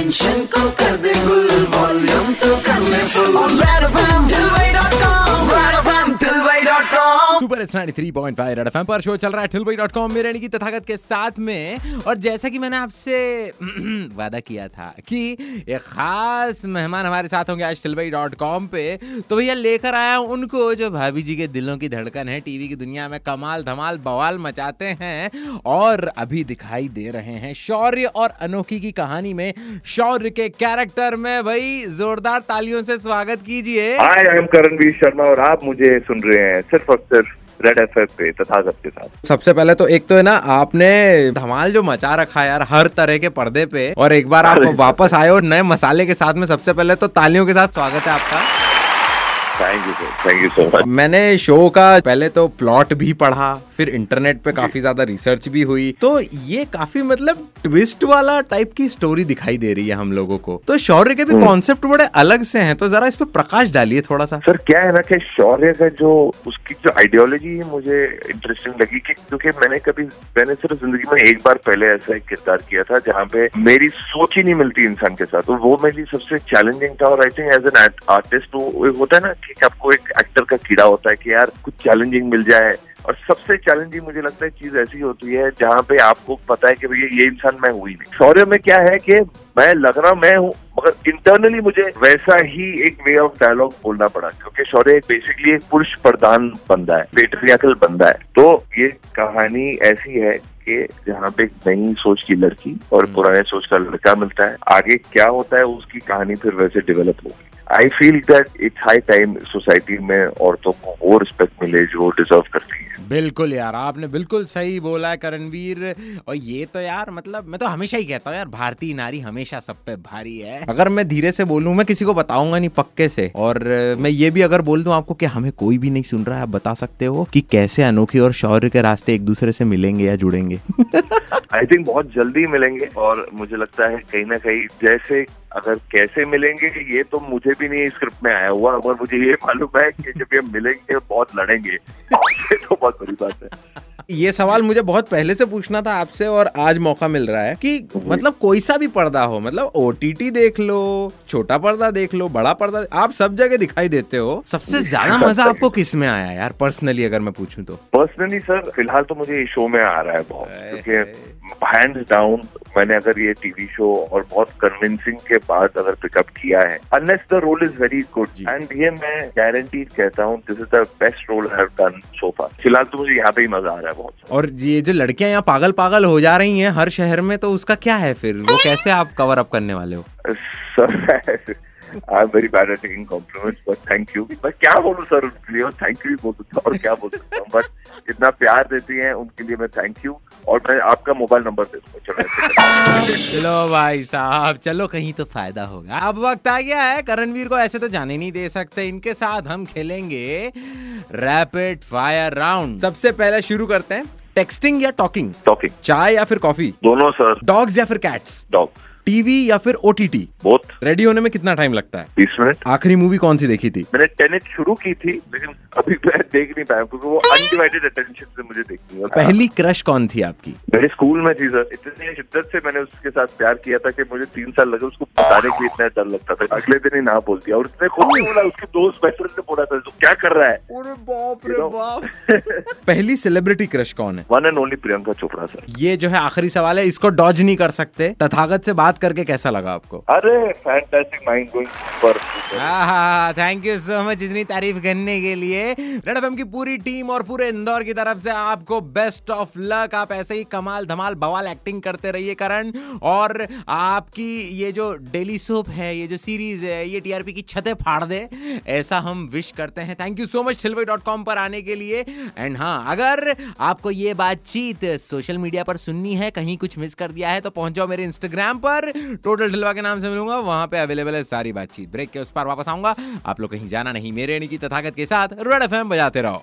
Tension को कर दे कॉम इट्स 93.5 रेड एफएम पर शो चल रहा है मेरे कि तथागत के साथ में। और जैसा कि मैंने आपसे वादा किया था कि एक खास मेहमान हमारे साथ होंगे आज ठिलबई डॉट कॉम पे। तो भैया, लेकर आया उनको जो भाभी जी के दिलों की धड़कन है। टीवी की दुनिया में कमाल धमाल बवाल मचाते हैं और अभी दिखाई दे रहे हैं शौर्य और अनोखी की कहानी में, शौर्य के कैरेक्टर में। भाई, जोरदार तालियों से स्वागत कीजिए। आई एम करणवीर शर्मा और आप मुझे सुन रहे हैं सिर्फ़ और सिर्फ़ रेड एफ़ पे तथा के साथ। सबसे पहले तो एक तो है ना आपने धमाल जो मचा रखा है यार हर तरह के पर्दे पे और एक बार आप वापस आए और नए मसाले के साथ में सबसे पहले तो तालियों के साथ स्वागत है आपका। Thank you sir thank you so much मैंने शो का पहले तो प्लॉट भी पढ़ा फिर इंटरनेट पे काफ़ी ज़्यादा रिसर्च भी हुई। तो ये काफ़ी मतलब ट्विस्ट वाला टाइप की स्टोरी दिखाई दे रही है हम लोगों को। तो शौर्य के भी कॉन्सेप्ट बड़े अलग से हैं तो जरा इस पे प्रकाश डालिए थोड़ा सा सर क्या है ना कि शौर्य का जो उसकी जो आइडियोलॉजी है मुझे इंटरेस्टिंग लगी कि क्योंकि मैंने कभी मैंने सिर्फ़ ज़िंदगी में एक बार पहले ऐसा एक किरदार किया था जहाँ पे मेरी सोच ही नहीं मिलती इंसान के साथ। तो वो मेरे लिए सबसे चैलेंजिंग था और I think as an artist वो होता है ना कि आपको एक एक्टर का कीड़ा होता है कि यार कुछ चैलेंजिंग मिल जाए। और सबसे चैलेंजिंग मुझे लगता है चीज़ ऐसी होती है जहाँ पे आपको पता है कि भैया ये इंसान मैं हुई नहीं। शौर्य में क्या है कि मैं लग रहा मैं हूँ मगर इंटरनली मुझे वैसा ही एक वे ऑफ़ डायलॉग बोलना पड़ा क्योंकि शौर्य एक बेसिकली एक पुरुष प्रधान बंदा है पेट्रियाकल बंदा है। तो ये कहानी ऐसी है कि जहाँ पे एक नई सोच की लड़की और पुराने सोच का लड़का मिलता है आगे क्या होता है उसकी कहानी फिर वैसे डेवलप होगी। I feel that it's high time society में औरतों को वो रिस्पेक्ट मिले जो डिजर्व करती है। बिल्कुल यार आपने बिल्कुल सही बोला है करणवीर। और ये तो यार मतलब मैं तो हमेशा ही कहता हूँ यार भारतीय नारी हमेशा सब पे भारी है। अगर मैं धीरे से बोलूँ मैं किसी को बताऊँगा नहीं पक्के से। और मैं ये भी अगर बोल दूँ आपको कि हमें कोई भी नहीं सुन रहा है आप बता सकते हो कि कैसे अनोखी और शौर्य के रास्ते एक दूसरे से मिलेंगे या जुड़ेंगे? आई थिंक बहुत जल्दी मिलेंगे और मुझे लगता है कहीं ना कहीं जैसे अगर कैसे मिलेंगे ये तो मुझे भी नहीं स्क्रिप्ट में आया हुआ अगर मुझे ये मालूम है कि जब ये मिलेंगे बहुत लड़ेंगे। ये तो बहुत बड़ी बात है। ये सवाल मुझे बहुत पहले से पूछना था आपसे और आज मौका मिल रहा है कि मतलब कोई सा भी पर्दा हो मतलब ओटीटी देख लो छोटा पर्दा देख लो बड़ा पर्दा आप सब जगह दिखाई देते हो। सबसे ज़्यादा मज़ा आपको किसमें आया यार पर्सनली अगर मैं पूछूँ तो? पर्सनली सर फ़िलहाल तो मुझे ये शो में आ रहा है बहुत क्योंकि हैंड डाउन मैंने अगर ये टीवी शो और बहुत कन्विंसिंग के बाद अगर पिकअप किया है unless the role is very good and ये मैं गारंटी कहता हूँ this is the best role have done so far फ़िलहाल तो मुझे यहाँ पे ही मज़ा आ रहा है बहुत और ये जो लड़कियाँ यहाँ पागल पागल हो जा रही हैं हर शहर में तो उसका क्या है फिर? वो कैसे आप कवर अप करने वाले हो? Sir I am very bad at taking compliments but thank you मैं क्या बोलूँ सर उनके लिए थैंक यू बोल सकता और क्या बोल सकता हूँ बट इतना प्यार देती हैं उनके लिए मैं थैंक यू और मैं आपका मोबाइल नंबर दे दूँगा। चलो चलो भाई साहब चलो कहीं तो फ़ायदा होगा। अब वक्त आ गया है करणवीर को ऐसे तो जाने नहीं दे सकते। इनके साथ हम खेलेंगे रैपिड फायर राउंड सबसे पहले शुरू करते हैं टेक्सटिंग या टॉकिंग टॉकिंग चाय या फिर कॉफ़ी दोनों सर डॉग्स या फिर कैट्स डॉग टीवी या फिर ओटीटी बोथ रेडी होने में कितना टाइम लगता है? बीस मिनट। आखिरी मूवी कौन सी देखी थी? मैंने टेनिट शुरू की थी लेकिन अभी मैं देख नहीं पाया क्योंकि वो अनडिवाइडेड अटेंशन से मुझे देखनी है। पहली क्रश कौन थी आपकी? मेरे स्कूल में थी सर इतनी शिद्दत से मैंने उसके साथ प्यार किया था कि मुझे तीन साल लगे उसको बताने के लिए इतना डर लगता था। अगले दिन ही ना बोल दिया। और उसने खुद नहीं बोला उसके दोस्त बेस्ट फ्रेंड ने बोला था तो क्या कर रहा है? बाप रे बाप। पहली सेलिब्रिटी क्रश कौन है? One and only Priyanka Chopra sir ये जो है आखिरी सवाल है इसको डॉज नहीं कर सकते। तथागत से बात करके कैसा लगा आपको? अरे फैंटास्टिक माइंड गोइंग पर थैंक यू सो मच इतनी तारीफ़ करने के लिए। रेड एफएम की पूरी टीम और पूरे इंदौर की तरफ़ से आपको बेस्ट ऑफ़ लक आप ऐसे ही कमाल धमाल बवाल एक्टिंग करते रहिए करण। और आपकी ये जो डेली सोप है ये जो सीरीज़ है ये टीआरपी की छतें फाड़ दे ऐसा हम विश करते हैं। थैंक यू सो मच सिल्वे डॉट कॉम पर आने के लिए। एंड हाँ अगर आपको ये बातचीत सोशल मीडिया पर सुननी है कहीं कुछ मिस कर दिया है तो पहुँच जाओ मेरे इंस्टाग्राम पर। टोटल ढिलवा के नाम से मिलूँगा। वहाँ पे अवेलेबल है सारी बातचीत। ब्रेक के उस पर वापस आऊँगा। आप लोग कहीं जाना नहीं मेरे कि तथागत के साथ रोड एफ़ बजाते रहो।